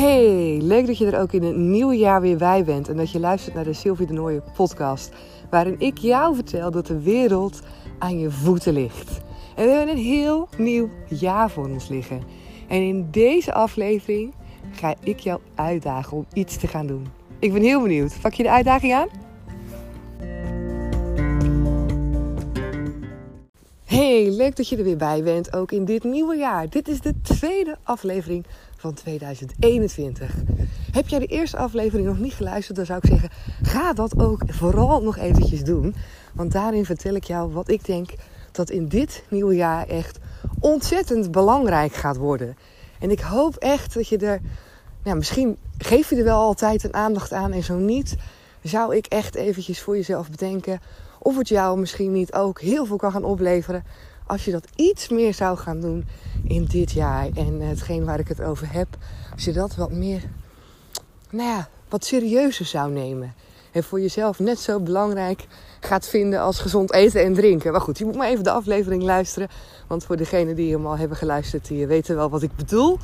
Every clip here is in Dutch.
Hey, leuk dat je er ook in het nieuwe jaar weer bij bent en dat je luistert naar de Sylvie de Nooie podcast, waarin ik jou vertel dat de wereld aan je voeten ligt. En we hebben een heel nieuw jaar voor ons liggen. En in deze aflevering ga ik jou uitdagen om iets te gaan doen. Ik ben heel benieuwd. Pak je de uitdaging aan? Hey, leuk dat je er weer bij bent, ook in dit nieuwe jaar. Dit is de tweede aflevering van 2021. Heb jij de eerste aflevering nog niet geluisterd, dan zou ik zeggen: ga dat ook vooral nog eventjes doen. Want daarin vertel ik jou wat ik denk dat in dit nieuwe jaar echt ontzettend belangrijk gaat worden. En ik hoop echt dat je er, nou, misschien geef je er wel altijd een aandacht aan en zo niet, zou ik echt eventjes voor jezelf bedenken of het jou misschien niet ook heel veel kan gaan opleveren als je dat iets meer zou gaan doen in dit jaar. En hetgeen waar ik het over heb, als je dat wat meer, nou ja, wat serieuzer zou nemen. En voor jezelf net zo belangrijk gaat vinden als gezond eten en drinken. Maar goed, je moet maar even de aflevering luisteren. Want voor degenen die hem al hebben geluisterd, die weten wel wat ik bedoel.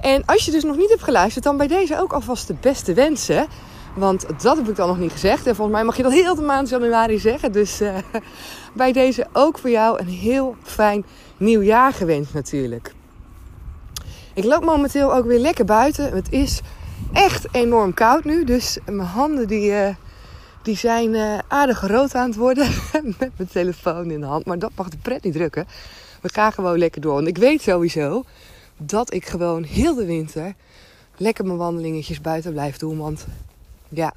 En als je dus nog niet hebt geluisterd, dan bij deze ook alvast de beste wensen. Want dat heb ik dan nog niet gezegd. En volgens mij mag je dat heel de maand januari zeggen. Dus uh, bij deze ook voor jou een heel fijn nieuwjaar gewenst natuurlijk. Ik loop momenteel ook weer lekker buiten. Het is echt enorm koud nu. Dus mijn handen die, uh, die zijn uh, aardig rood aan het worden. Met mijn telefoon in de hand. Maar dat mag de pret niet drukken. We gaan gewoon lekker door. Want ik weet sowieso dat ik gewoon heel de winter lekker mijn wandelingetjes buiten blijf doen. Want ja,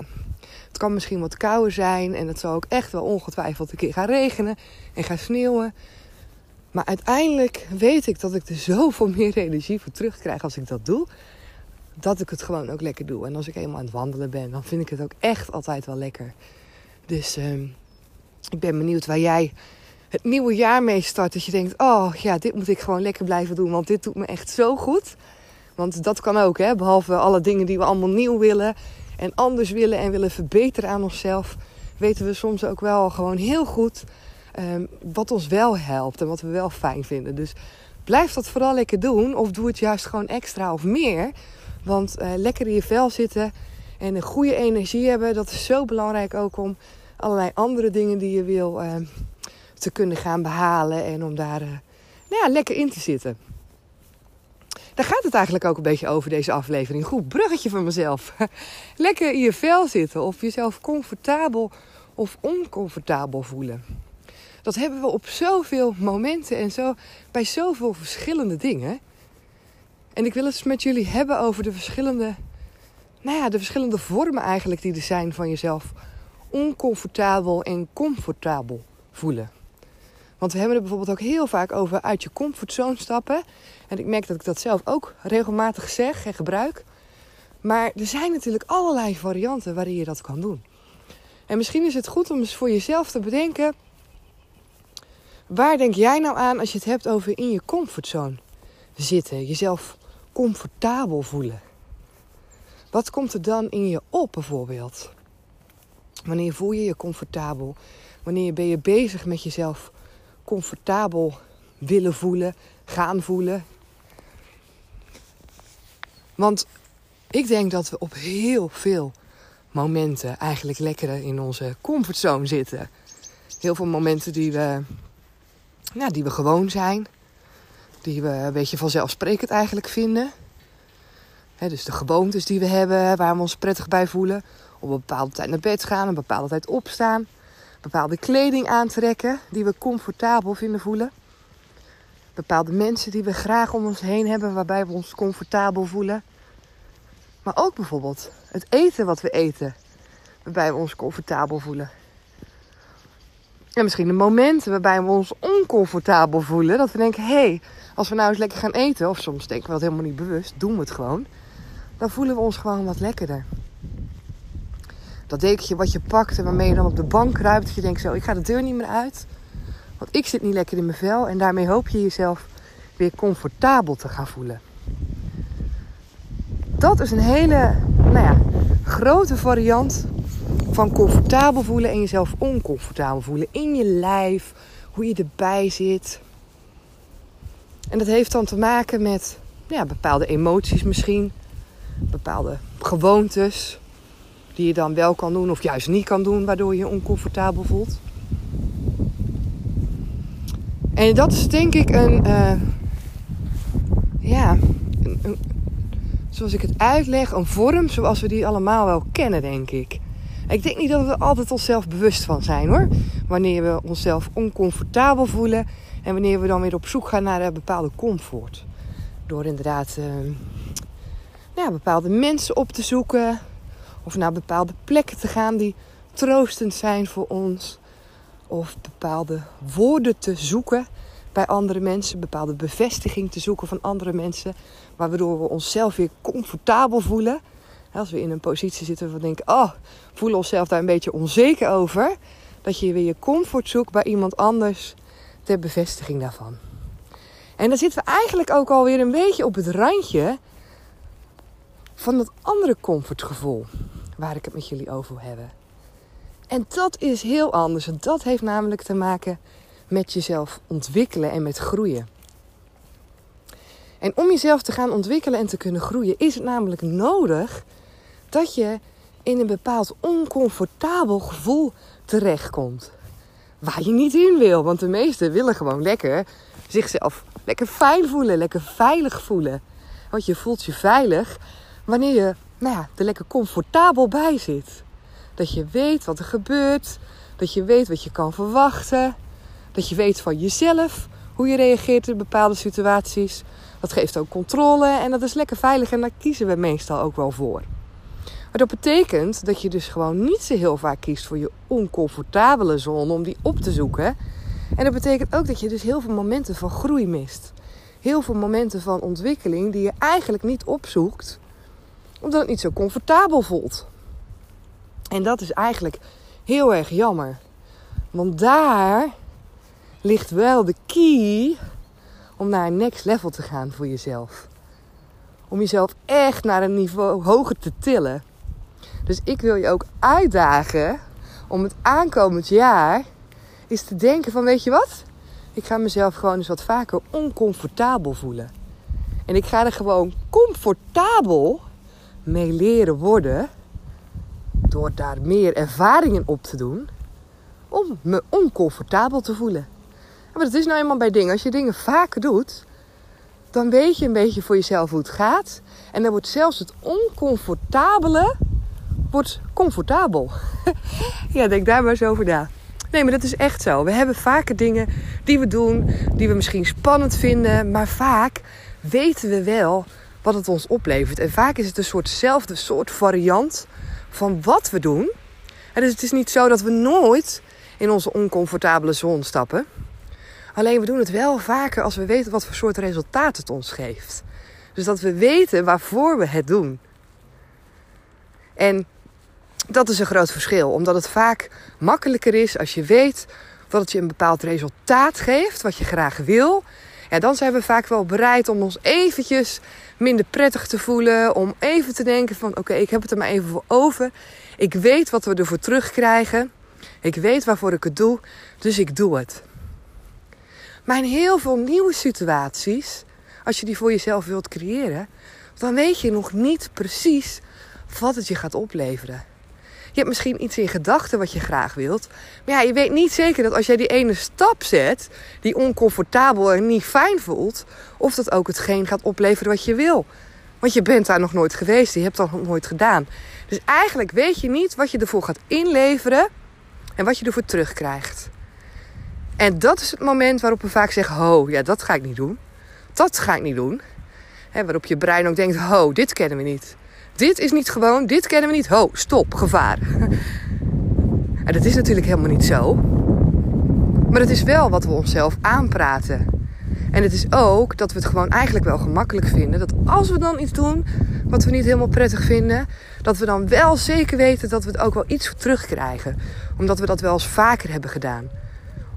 het kan misschien wat kouder zijn en het zal ook echt wel ongetwijfeld een keer gaan regenen en gaan sneeuwen. Maar uiteindelijk weet ik dat ik er zoveel meer energie voor terugkrijg als ik dat doe. Dat ik het gewoon ook lekker doe. En als ik eenmaal aan het wandelen ben, dan vind ik het ook echt altijd wel lekker. Dus uh, ik ben benieuwd waar jij het nieuwe jaar mee start. Dat je denkt, oh ja, dit moet ik gewoon lekker blijven doen. Want dit doet me echt zo goed. Want dat kan ook, hè. Behalve alle dingen die we allemaal nieuw willen en anders willen en willen verbeteren aan onszelf, weten we soms ook wel gewoon heel goed um, wat ons wel helpt en wat we wel fijn vinden. Dus blijf dat vooral lekker doen of doe het juist gewoon extra of meer. Want uh, lekker in je vel zitten en een goede energie hebben, dat is zo belangrijk ook om allerlei andere dingen die je wil uh, te kunnen gaan behalen en om daar uh, nou ja, lekker in te zitten. Daar gaat het eigenlijk ook een beetje over deze aflevering. Goed bruggetje van mezelf. Lekker in je vel zitten of jezelf comfortabel of oncomfortabel voelen. Dat hebben we op zoveel momenten en zo, bij zoveel verschillende dingen. En ik wil het met jullie hebben over de verschillende, nou ja, de verschillende vormen eigenlijk die er zijn van jezelf oncomfortabel en comfortabel voelen. Want we hebben het bijvoorbeeld ook heel vaak over uit je comfortzone stappen. En ik merk dat ik dat zelf ook regelmatig zeg en gebruik. Maar er zijn natuurlijk allerlei varianten waarin je dat kan doen. En misschien is het goed om eens voor jezelf te bedenken. Waar denk jij nou aan als je het hebt over in je comfortzone zitten? Jezelf comfortabel voelen. Wat komt er dan in je op bijvoorbeeld? Wanneer voel je je comfortabel? Wanneer ben je bezig met jezelf comfortabel willen voelen, gaan voelen. Want ik denk dat we op heel veel momenten eigenlijk lekker in onze comfortzone zitten. Heel veel momenten die we, nou, die we gewoon zijn. Die we een beetje vanzelfsprekend eigenlijk vinden. dus de gewoontes die we hebben, waar we ons prettig bij voelen. Op een bepaalde tijd naar bed gaan, een bepaalde tijd opstaan bepaalde kleding aantrekken die we comfortabel vinden voelen. Bepaalde mensen die we graag om ons heen hebben waarbij we ons comfortabel voelen. Maar ook bijvoorbeeld het eten wat we eten waarbij we ons comfortabel voelen. En misschien de momenten waarbij we ons oncomfortabel voelen. Dat we denken, hé, hey, als we nou eens lekker gaan eten, of soms denken we dat helemaal niet bewust, doen we het gewoon. Dan voelen we ons gewoon wat lekkerder dat dekentje wat je pakt en waarmee je dan op de bank kruipt. Dat je denkt zo, ik ga de deur niet meer uit. Want ik zit niet lekker in mijn vel. En daarmee hoop je jezelf weer comfortabel te gaan voelen. Dat is een hele nou ja, grote variant van comfortabel voelen en jezelf oncomfortabel voelen. In je lijf, hoe je erbij zit. En dat heeft dan te maken met ja, bepaalde emoties misschien. bepaalde gewoontes die je dan wel kan doen of juist niet kan doen, waardoor je je oncomfortabel voelt. En dat is denk ik een, uh, ja, een, zoals ik het uitleg, een vorm zoals we die allemaal wel kennen, denk ik. Ik denk niet dat we er altijd onszelf bewust van zijn hoor. Wanneer we onszelf oncomfortabel voelen en wanneer we dan weer op zoek gaan naar een bepaalde comfort. Door inderdaad uh, ja, bepaalde mensen op te zoeken of naar bepaalde plekken te gaan die troostend zijn voor ons. Of bepaalde woorden te zoeken bij andere mensen, bepaalde bevestiging te zoeken van andere mensen, waardoor we onszelf weer comfortabel voelen. Als we in een positie zitten we denken, oh, voelen onszelf daar een beetje onzeker over, dat je weer je comfort zoekt bij iemand anders ter bevestiging daarvan. En dan zitten we eigenlijk ook alweer een beetje op het randje van dat andere comfortgevoel waar ik het met jullie over wil hebben. En dat is heel anders. Dat heeft namelijk te maken met jezelf ontwikkelen en met groeien. En om jezelf te gaan ontwikkelen en te kunnen groeien, is het namelijk nodig dat je in een bepaald oncomfortabel gevoel terechtkomt. Waar je niet in wil, want de meesten willen gewoon lekker zichzelf lekker fijn voelen, lekker veilig voelen. Want je voelt je veilig wanneer je nou ja, er lekker comfortabel bij zit. Dat je weet wat er gebeurt, dat je weet wat je kan verwachten, dat je weet van jezelf hoe je reageert in bepaalde situaties. Dat geeft ook controle en dat is lekker veilig en daar kiezen we meestal ook wel voor. Maar dat betekent dat je dus gewoon niet zo heel vaak kiest voor je oncomfortabele zone om die op te zoeken. En dat betekent ook dat je dus heel veel momenten van groei mist. Heel veel momenten van ontwikkeling die je eigenlijk niet opzoekt, omdat het niet zo comfortabel voelt. En dat is eigenlijk heel erg jammer. Want daar ligt wel de key om naar een next level te gaan voor jezelf. Om jezelf echt naar een niveau hoger te tillen. Dus ik wil je ook uitdagen om het aankomend jaar eens te denken van weet je wat? Ik ga mezelf gewoon eens wat vaker oncomfortabel voelen. En ik ga er gewoon comfortabel mee leren worden. Door daar meer ervaringen op te doen. Om me oncomfortabel te voelen. Maar dat is nou eenmaal bij dingen. Als je dingen vaker doet, dan weet je een beetje voor jezelf hoe het gaat. En dan wordt zelfs het oncomfortabele wordt comfortabel. ja, denk daar maar eens over na. Nee, maar dat is echt zo. We hebben vaker dingen die we doen, die we misschien spannend vinden, maar vaak weten we wel wat het ons oplevert. En vaak is het een soortzelfde soort variant van wat we doen. En dus het is niet zo dat we nooit in onze oncomfortabele zone stappen. Alleen we doen het wel vaker als we weten wat voor soort resultaat het ons geeft. Dus dat we weten waarvoor we het doen. En dat is een groot verschil, omdat het vaak makkelijker is als je weet dat het je een bepaald resultaat geeft, wat je graag wil. Ja, dan zijn we vaak wel bereid om ons eventjes minder prettig te voelen. Om even te denken van oké, ik heb het er maar even voor over. Ik weet wat we ervoor terugkrijgen. Ik weet waarvoor ik het doe, dus ik doe het. Maar in heel veel nieuwe situaties, als je die voor jezelf wilt creëren, dan weet je nog niet precies wat het je gaat opleveren. Je hebt misschien iets in gedachten wat je graag wilt. Maar ja, je weet niet zeker dat als jij die ene stap zet, die oncomfortabel en niet fijn voelt, of dat ook hetgeen gaat opleveren wat je wil. Want je bent daar nog nooit geweest, je hebt dat nog nooit gedaan. Dus eigenlijk weet je niet wat je ervoor gaat inleveren en wat je ervoor terugkrijgt. En dat is het moment waarop we vaak zeggen: Ho, ja, dat ga ik niet doen. Dat ga ik niet doen. He, waarop je brein ook denkt: Ho, dit kennen we niet. Dit is niet gewoon, dit kennen we niet. Ho, stop, gevaar. en dat is natuurlijk helemaal niet zo. Maar het is wel wat we onszelf aanpraten. En het is ook dat we het gewoon eigenlijk wel gemakkelijk vinden. Dat als we dan iets doen wat we niet helemaal prettig vinden, dat we dan wel zeker weten dat we het ook wel iets terugkrijgen. Omdat we dat wel eens vaker hebben gedaan.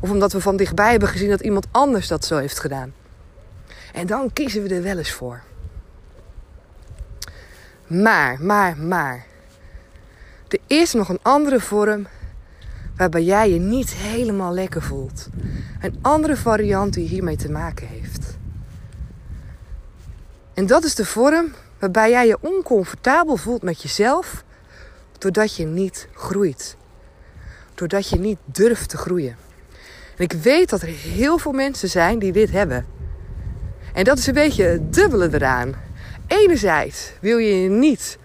Of omdat we van dichtbij hebben gezien dat iemand anders dat zo heeft gedaan. En dan kiezen we er wel eens voor. Maar, maar, maar. Er is nog een andere vorm waarbij jij je niet helemaal lekker voelt. Een andere variant die hiermee te maken heeft. En dat is de vorm Waarbij jij je oncomfortabel voelt met jezelf, doordat je niet groeit. Doordat je niet durft te groeien. En ik weet dat er heel veel mensen zijn die dit hebben. En dat is een beetje het dubbele eraan. Enerzijds wil je je niet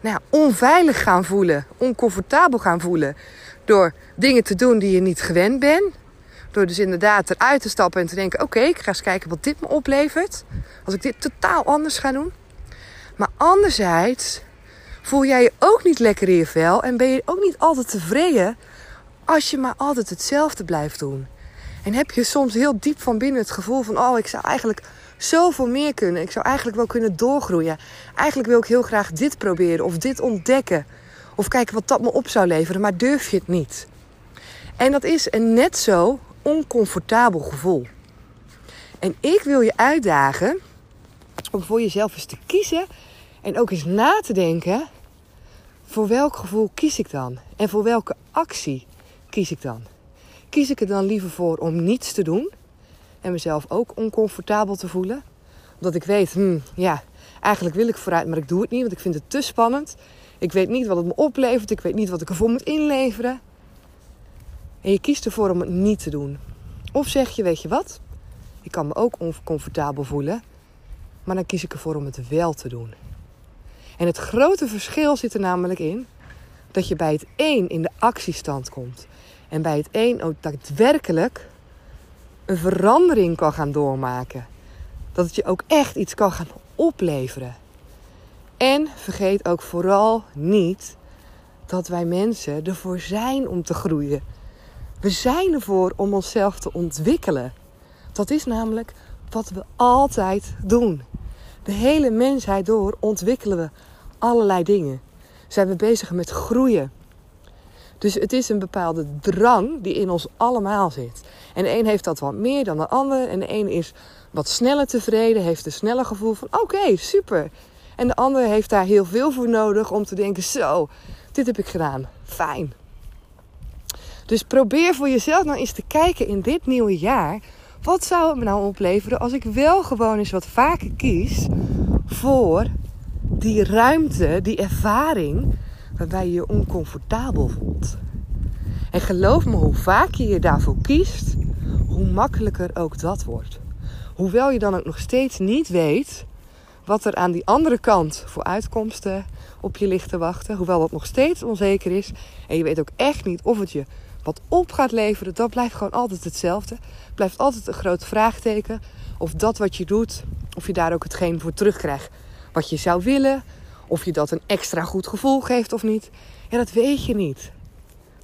nou ja, onveilig gaan voelen, oncomfortabel gaan voelen. Door dingen te doen die je niet gewend bent. Door dus inderdaad eruit te stappen en te denken: oké, ik ga eens kijken wat dit me oplevert. Als ik dit totaal anders ga doen. Maar anderzijds voel jij je ook niet lekker in je vel en ben je ook niet altijd tevreden als je maar altijd hetzelfde blijft doen. En heb je soms heel diep van binnen het gevoel van: oh, ik zou eigenlijk zoveel meer kunnen. Ik zou eigenlijk wel kunnen doorgroeien. Eigenlijk wil ik heel graag dit proberen of dit ontdekken. Of kijken wat dat me op zou leveren, maar durf je het niet. En dat is een net zo oncomfortabel gevoel. En ik wil je uitdagen om voor jezelf eens te kiezen en ook eens na te denken: voor welk gevoel kies ik dan? En voor welke actie kies ik dan? Kies ik er dan liever voor om niets te doen en mezelf ook oncomfortabel te voelen? Omdat ik weet, hmm, ja, eigenlijk wil ik vooruit, maar ik doe het niet, want ik vind het te spannend. Ik weet niet wat het me oplevert, ik weet niet wat ik ervoor moet inleveren. En je kiest ervoor om het niet te doen. Of zeg je, weet je wat? Ik kan me ook oncomfortabel voelen, maar dan kies ik ervoor om het wel te doen. En het grote verschil zit er namelijk in dat je bij het een in de actiestand komt. En bij het een ook daadwerkelijk een verandering kan gaan doormaken. Dat het je ook echt iets kan gaan opleveren. En vergeet ook vooral niet dat wij mensen ervoor zijn om te groeien. We zijn ervoor om onszelf te ontwikkelen. Dat is namelijk wat we altijd doen. De hele mensheid door ontwikkelen we allerlei dingen. Zijn we bezig met groeien. Dus het is een bepaalde drang die in ons allemaal zit. En de een heeft dat wat meer dan de ander. En de een is wat sneller tevreden, heeft een sneller gevoel van oké, super. En de ander heeft daar heel veel voor nodig om te denken: zo, dit heb ik gedaan. Fijn. Dus probeer voor jezelf nou eens te kijken in dit nieuwe jaar. Wat zou het me nou opleveren als ik wel gewoon eens wat vaker kies voor die ruimte, die ervaring waarbij je je oncomfortabel voelt. En geloof me, hoe vaak je je daarvoor kiest, hoe makkelijker ook dat wordt. Hoewel je dan ook nog steeds niet weet wat er aan die andere kant voor uitkomsten op je ligt te wachten. Hoewel dat nog steeds onzeker is. En je weet ook echt niet of het je wat op gaat leveren. Dat blijft gewoon altijd hetzelfde. Blijft altijd een groot vraagteken. Of dat wat je doet, of je daar ook hetgeen voor terugkrijgt wat je zou willen. Of je dat een extra goed gevoel geeft of niet. Ja, dat weet je niet.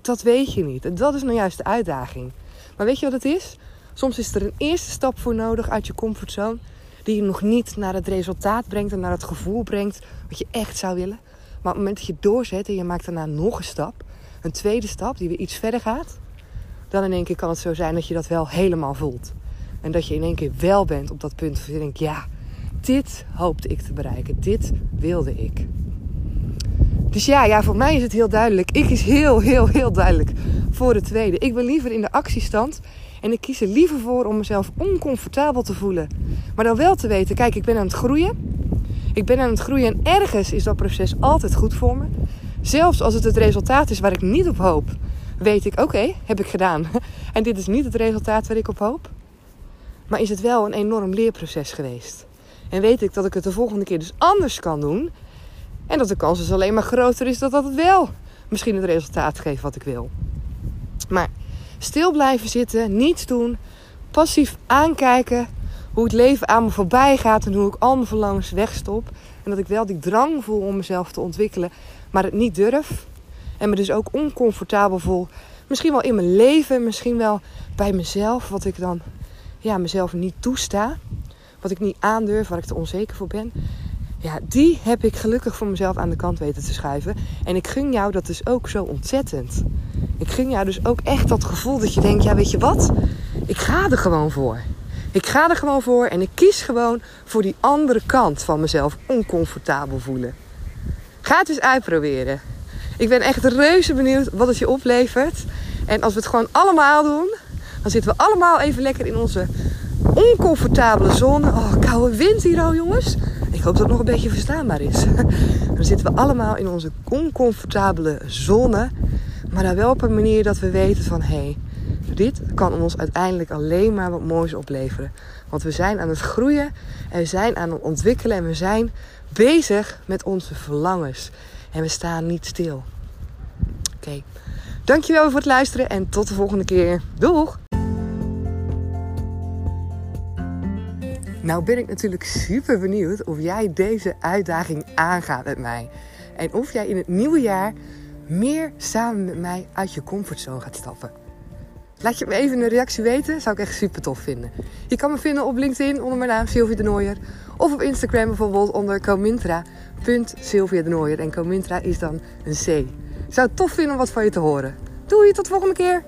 Dat weet je niet. En dat is nou juist de uitdaging. Maar weet je wat het is? Soms is er een eerste stap voor nodig uit je comfortzone. Die je nog niet naar het resultaat brengt en naar het gevoel brengt wat je echt zou willen. Maar op het moment dat je doorzet en je maakt daarna nog een stap. Een tweede stap die weer iets verder gaat. Dan in één keer kan het zo zijn dat je dat wel helemaal voelt. En dat je in één keer wel bent op dat punt. Waar je denkt, ja, dit hoopte ik te bereiken. Dit wilde ik. Dus ja, ja, voor mij is het heel duidelijk. Ik is heel, heel, heel duidelijk voor het tweede. Ik ben liever in de actiestand. En ik kies er liever voor om mezelf oncomfortabel te voelen. Maar dan wel te weten, kijk, ik ben aan het groeien. Ik ben aan het groeien en ergens is dat proces altijd goed voor me. Zelfs als het het resultaat is waar ik niet op hoop, weet ik, oké, heb ik gedaan. En dit is niet het resultaat waar ik op hoop. Maar is het wel een enorm leerproces geweest. En weet ik dat ik het de volgende keer dus anders kan doen. En dat de kans dus alleen maar groter is dat dat het wel misschien het resultaat geeft wat ik wil. Maar stil blijven zitten, niets doen, passief aankijken hoe het leven aan me voorbij gaat en hoe ik al mijn verlangens wegstop. En dat ik wel die drang voel om mezelf te ontwikkelen, maar het niet durf. En me dus ook oncomfortabel voel. Misschien wel in mijn leven, misschien wel bij mezelf, wat ik dan ja, mezelf niet toesta wat ik niet aandurf, waar ik te onzeker voor ben. Ja, die heb ik gelukkig voor mezelf aan de kant weten te schuiven. En ik gun jou dat dus ook zo ontzettend. Ik gun jou dus ook echt dat gevoel dat je denkt: ja, weet je wat? Ik ga er gewoon voor. Ik ga er gewoon voor en ik kies gewoon voor die andere kant van mezelf oncomfortabel voelen. Ga het eens uitproberen. Ik ben echt reuze benieuwd wat het je oplevert. En als we het gewoon allemaal doen, dan zitten we allemaal even lekker in onze oncomfortabele zone. Oh, koude wind hier al, jongens. Ik hoop dat het nog een beetje verstaanbaar is. Dan zitten we allemaal in onze oncomfortabele zone. Maar dan wel op een manier dat we weten van hé, hey, dit kan ons uiteindelijk alleen maar wat moois opleveren. Want we zijn aan het groeien en we zijn aan het ontwikkelen en we zijn bezig met onze verlangens. En we staan niet stil. Oké, dankjewel voor het luisteren en tot de volgende keer. Doeg! Nou ben ik natuurlijk super benieuwd of jij deze uitdaging aangaat met mij. En of jij in het nieuwe jaar meer samen met mij uit je comfortzone gaat stappen. Laat je me even een reactie weten, zou ik echt super tof vinden. Je kan me vinden op LinkedIn onder mijn naam Sylvie de Nooier. Of op Instagram bijvoorbeeld onder comintra.sylvia de Nooier. En Comintra is dan een C. Zou het tof vinden om wat van je te horen. Doei, tot de volgende keer!